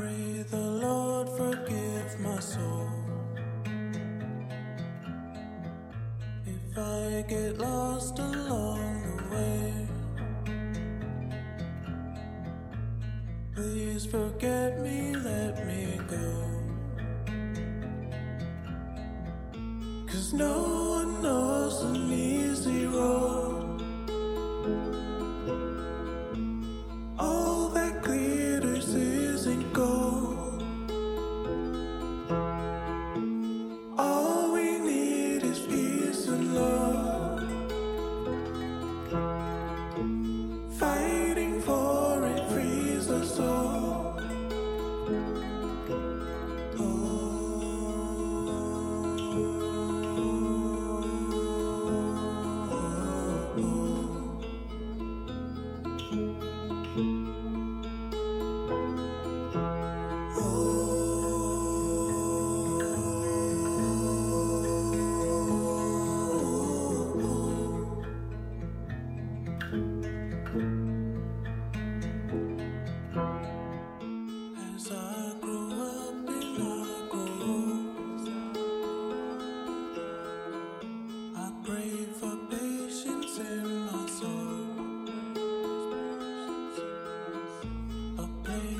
pray the Lord forgive my soul. If I get lost along the way, please forget me, let me go. Cause no one knows.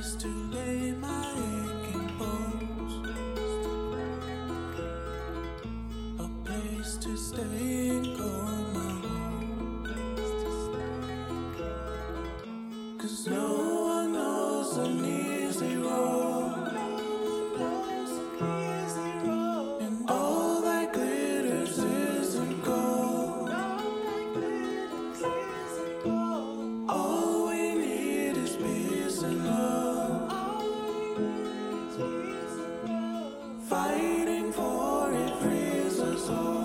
Place to lay my aching bones, a place to stay. Cause no one knows an easy road. fighting for it frees us all.